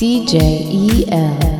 DJ EL.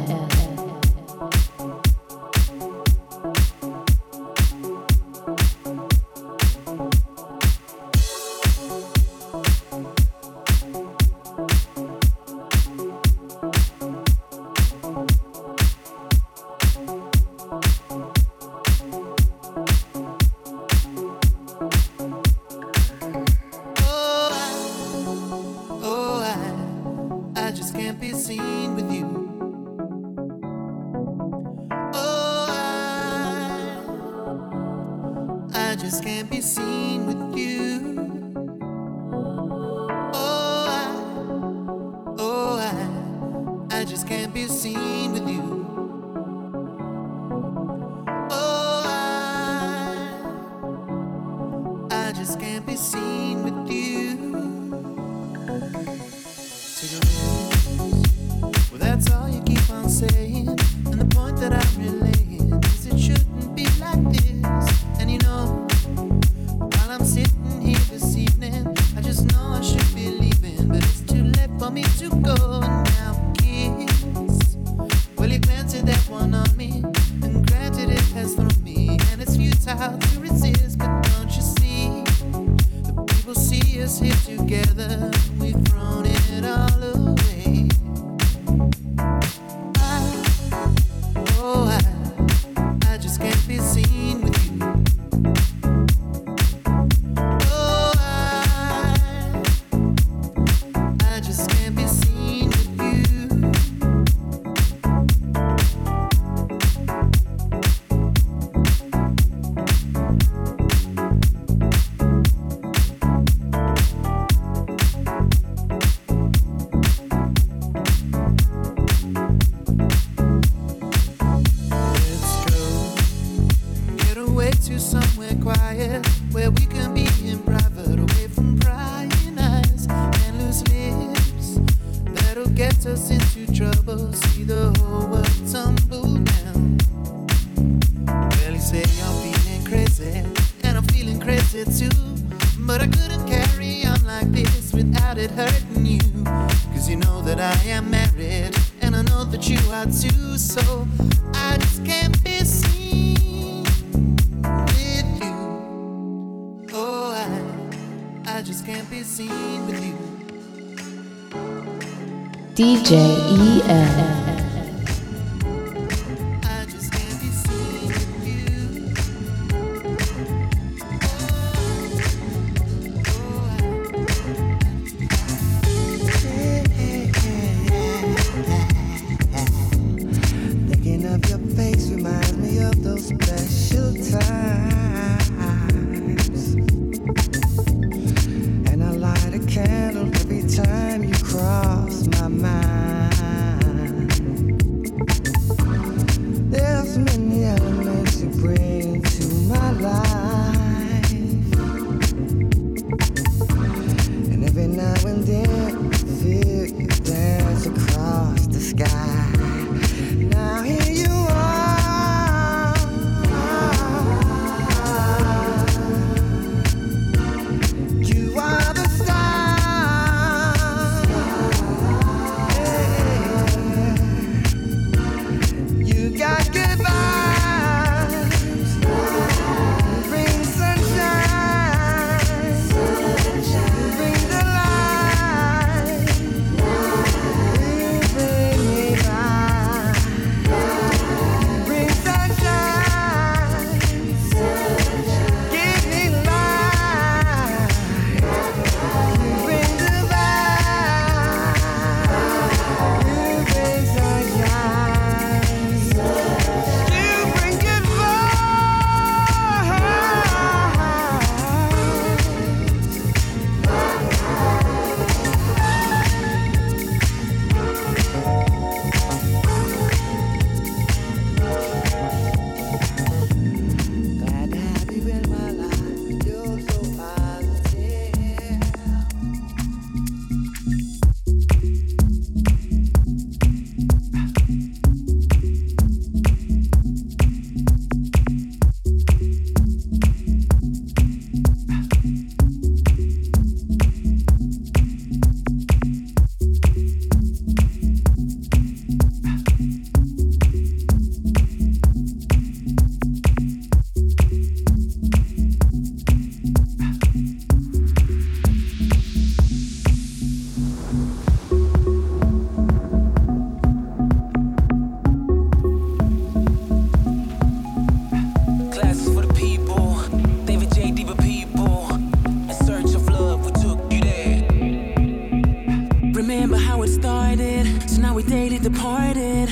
Departed.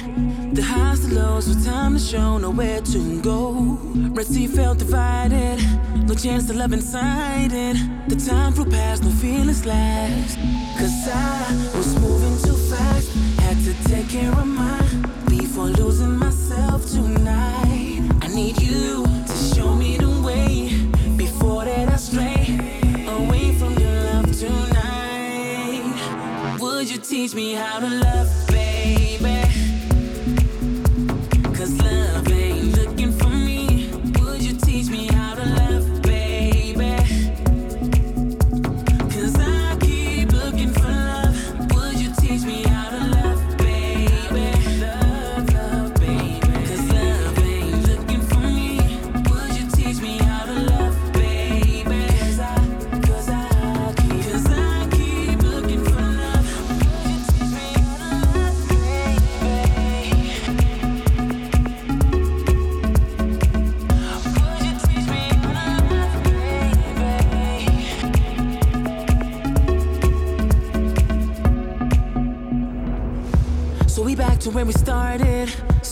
The highs, the lows, with time to show nowhere to go. Red Sea felt divided, no chance to love inside it. The time flew past, no feelings last. Cause I was moving too fast, had to take care of mine before losing myself tonight. I need you to show me the way before that I stray away from your love tonight. Would you teach me how to love,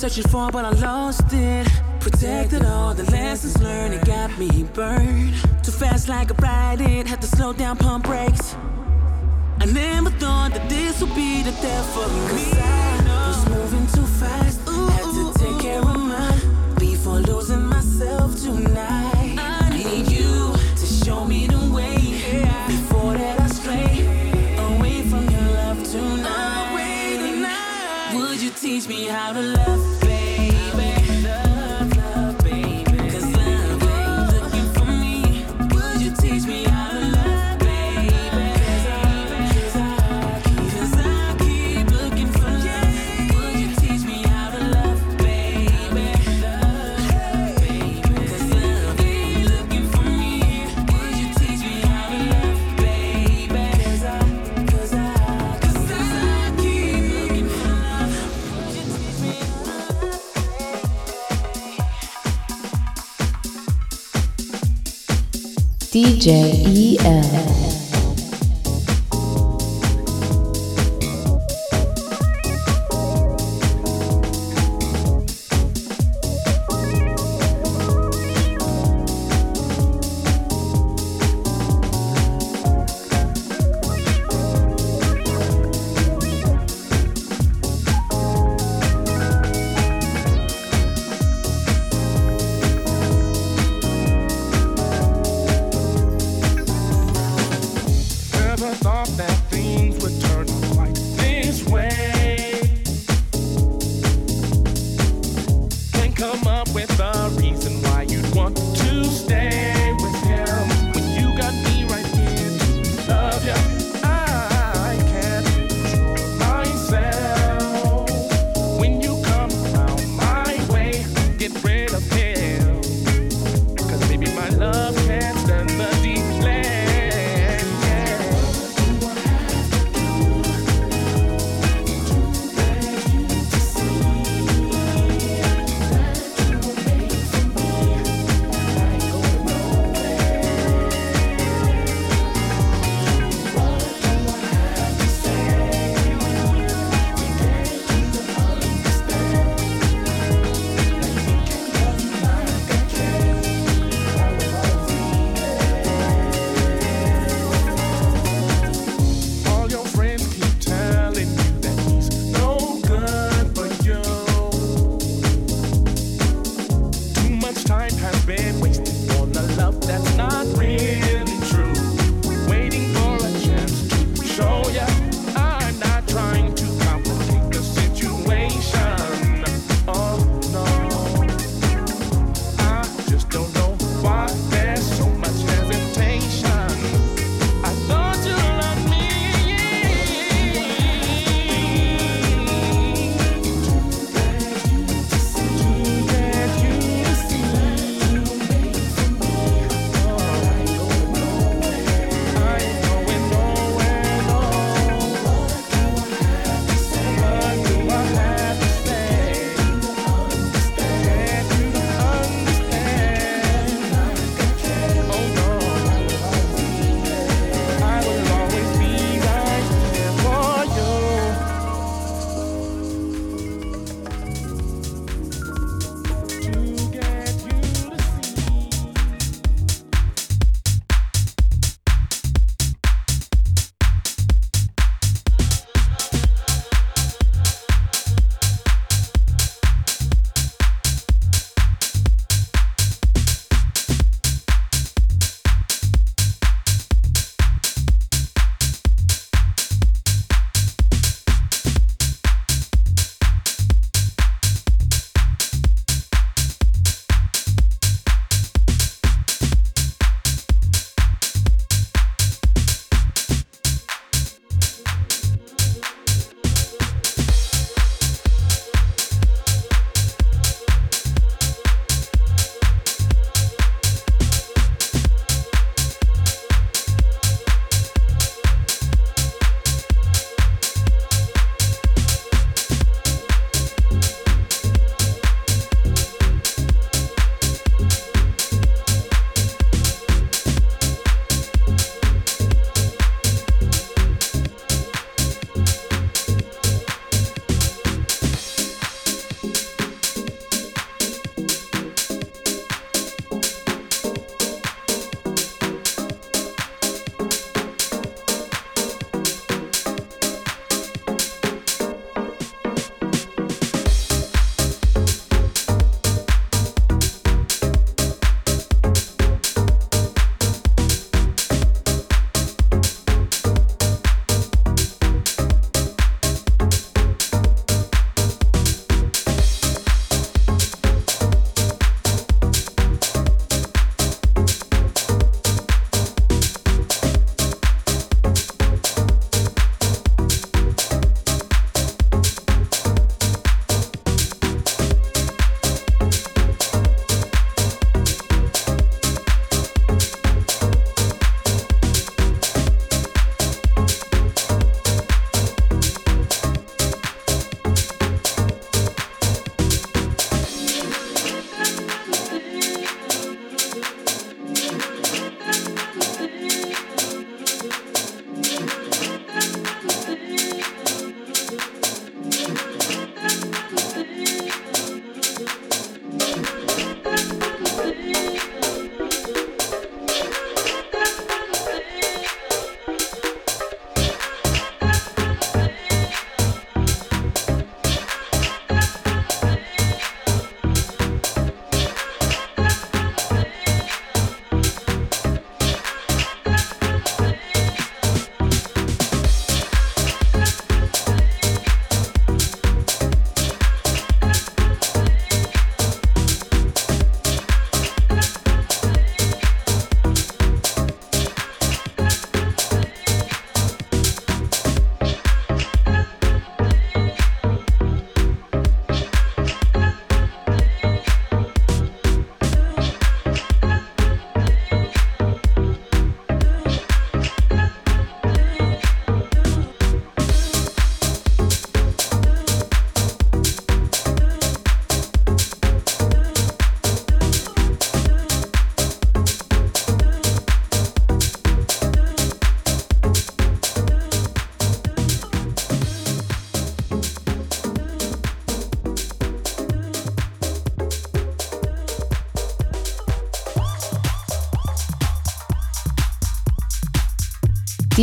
Searching for, but I lost it. Protected all the lessons learned. It got me burned. Too fast like a ride. It had to slow down, pump brakes. I never thought that this would be the death for me. Cause I was moving too fast. Had to take care of mine before losing myself DJ EL.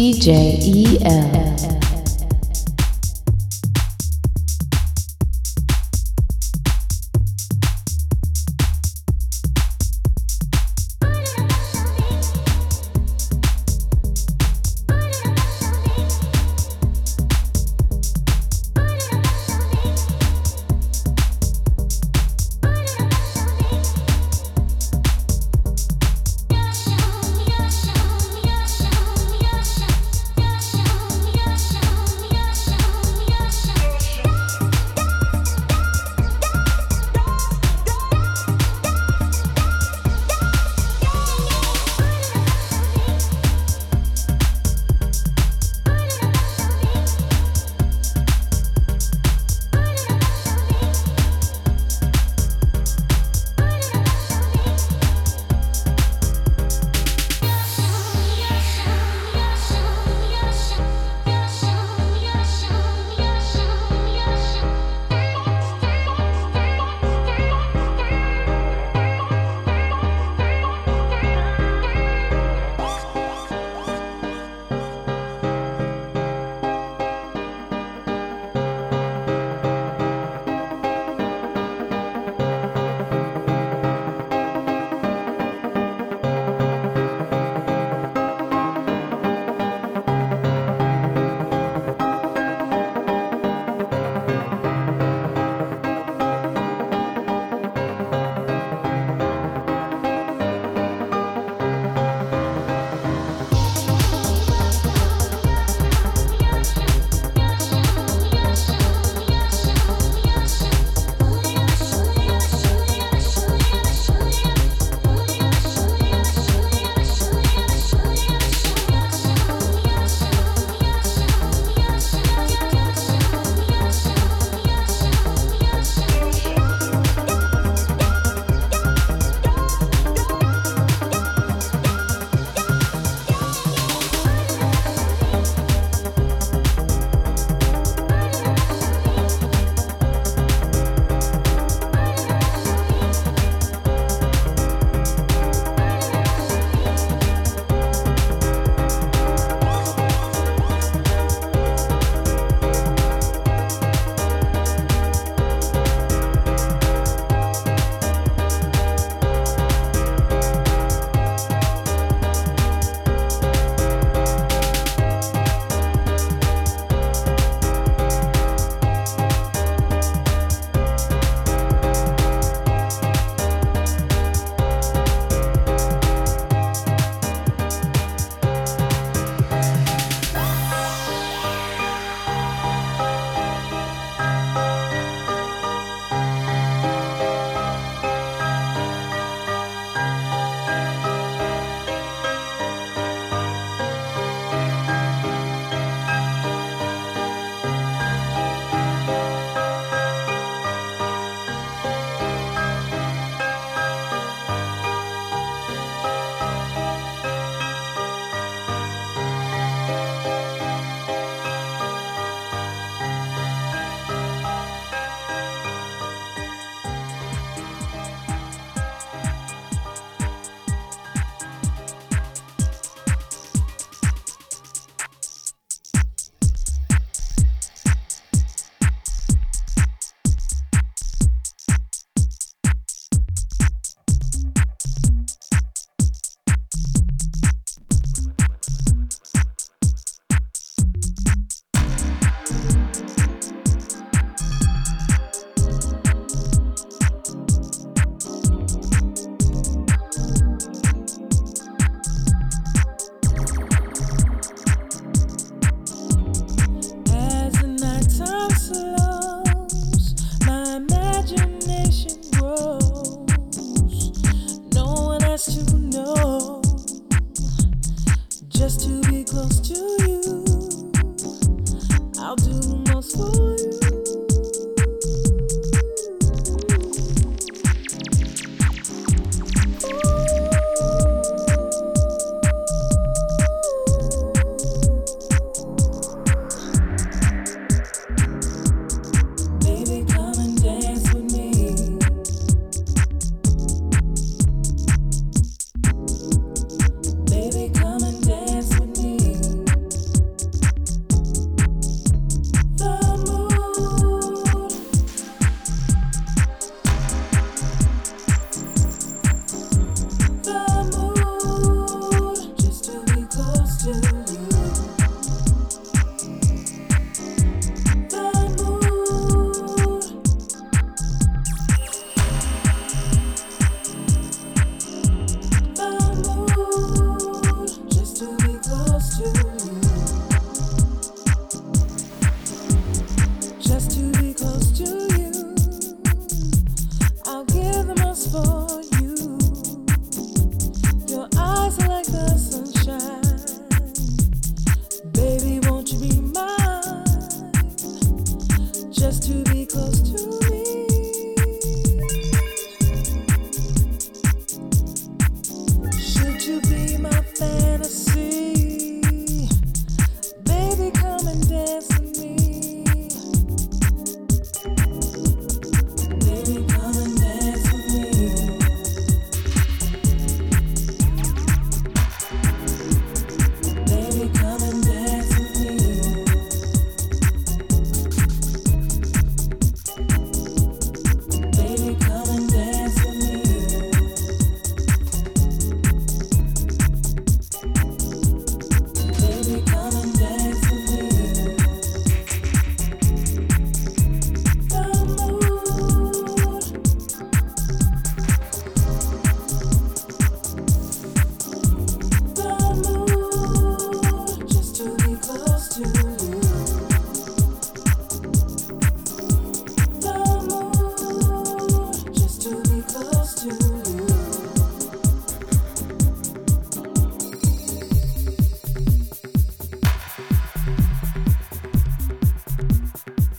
DJ EL.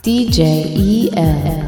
DJ EL.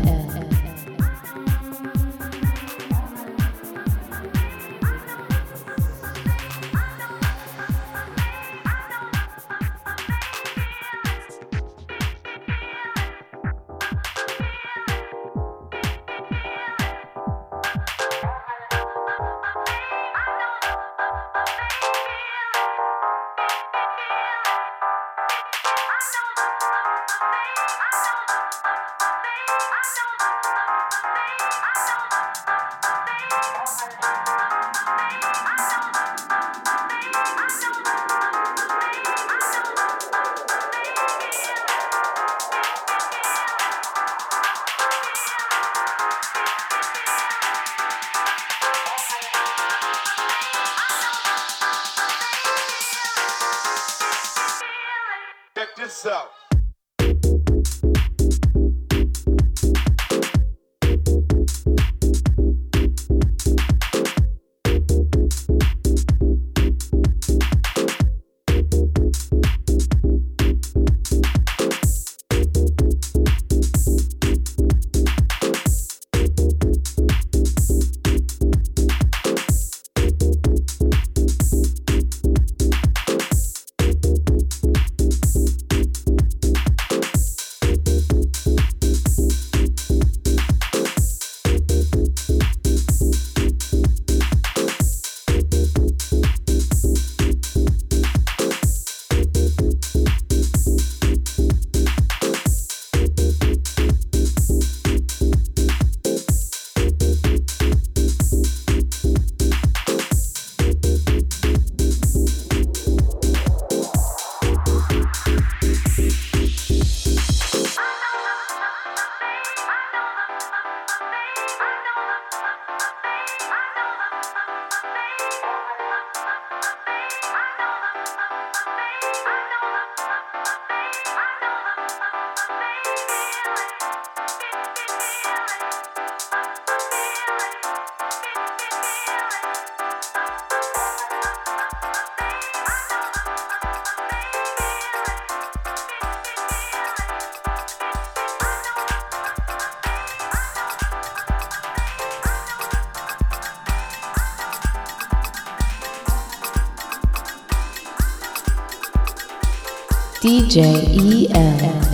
DJ.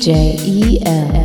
DJ EL.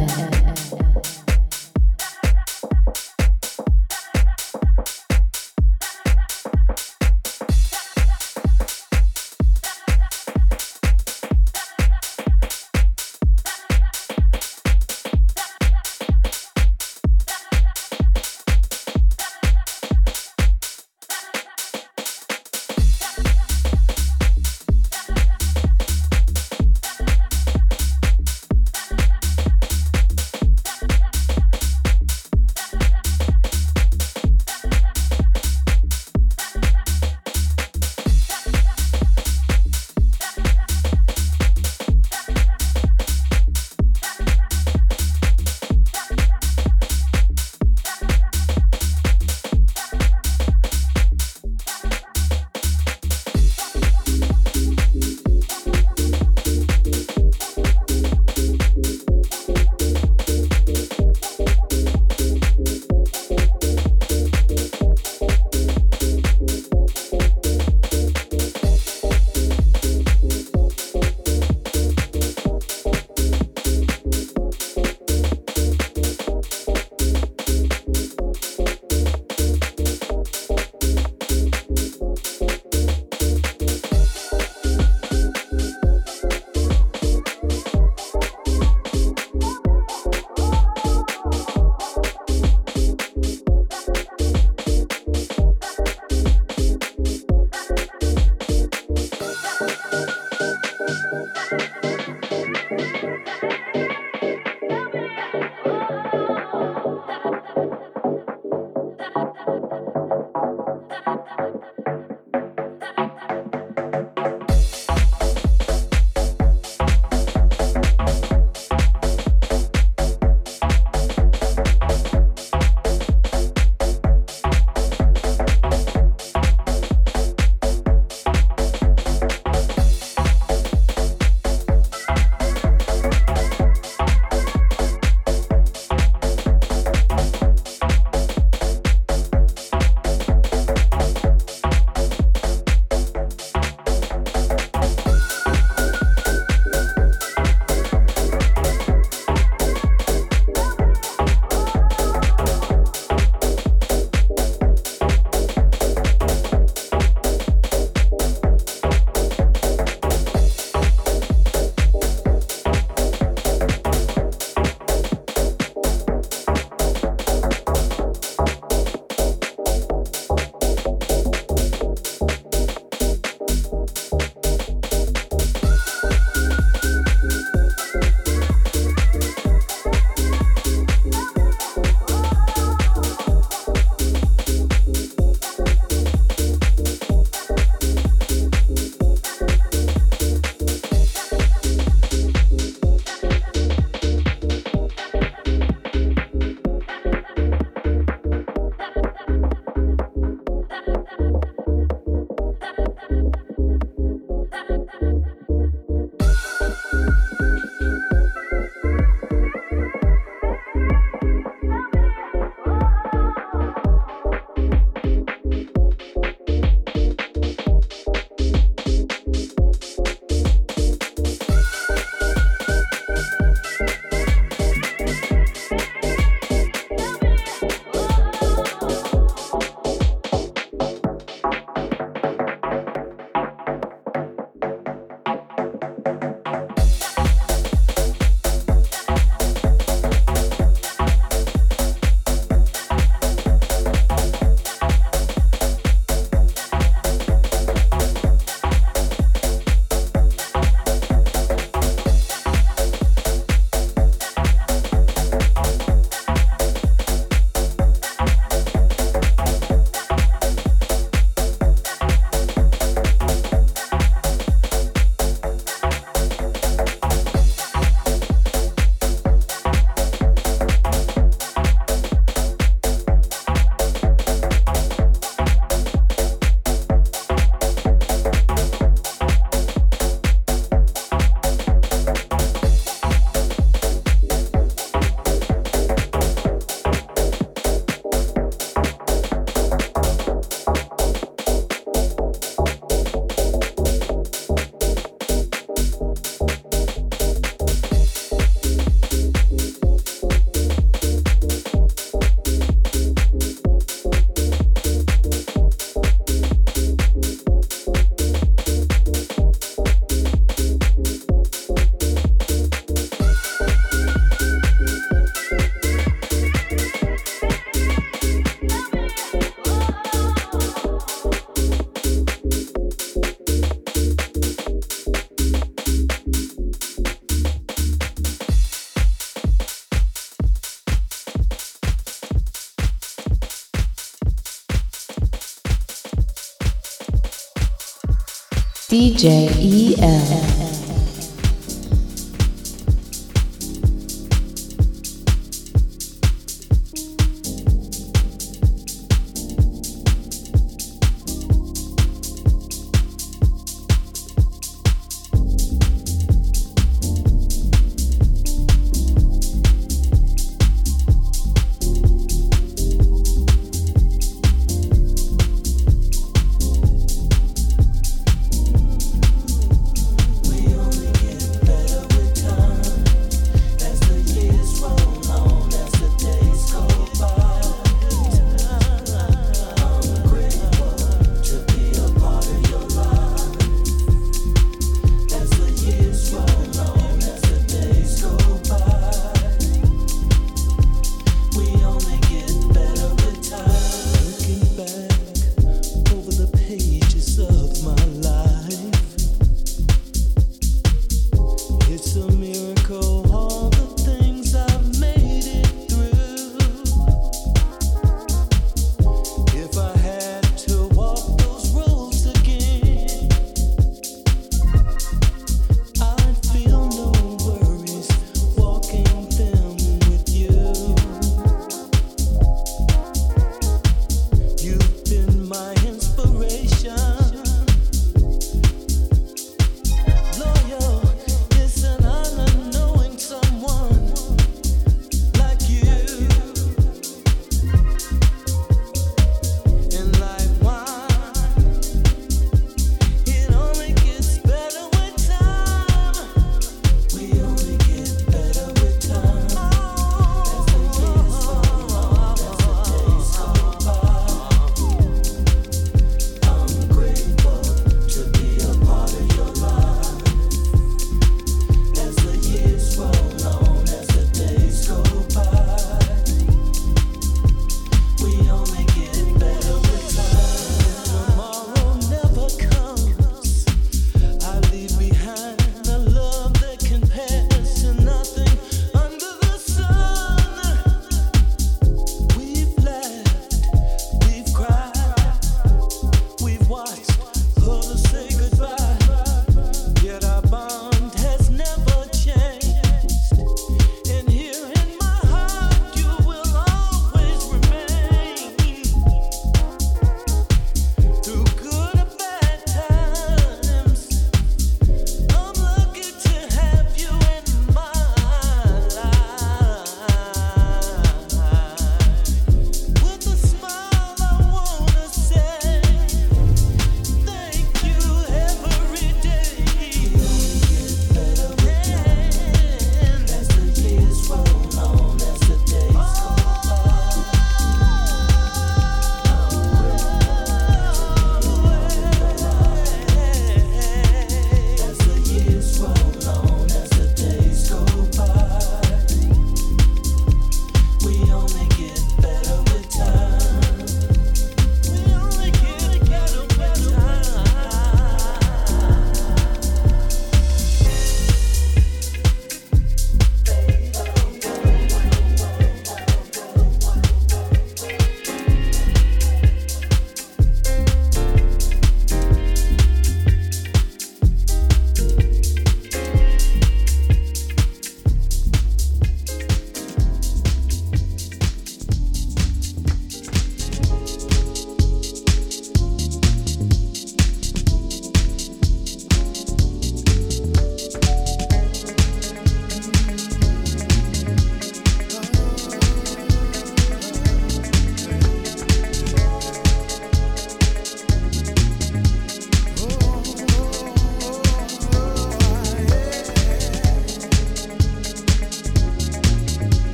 DJ EL.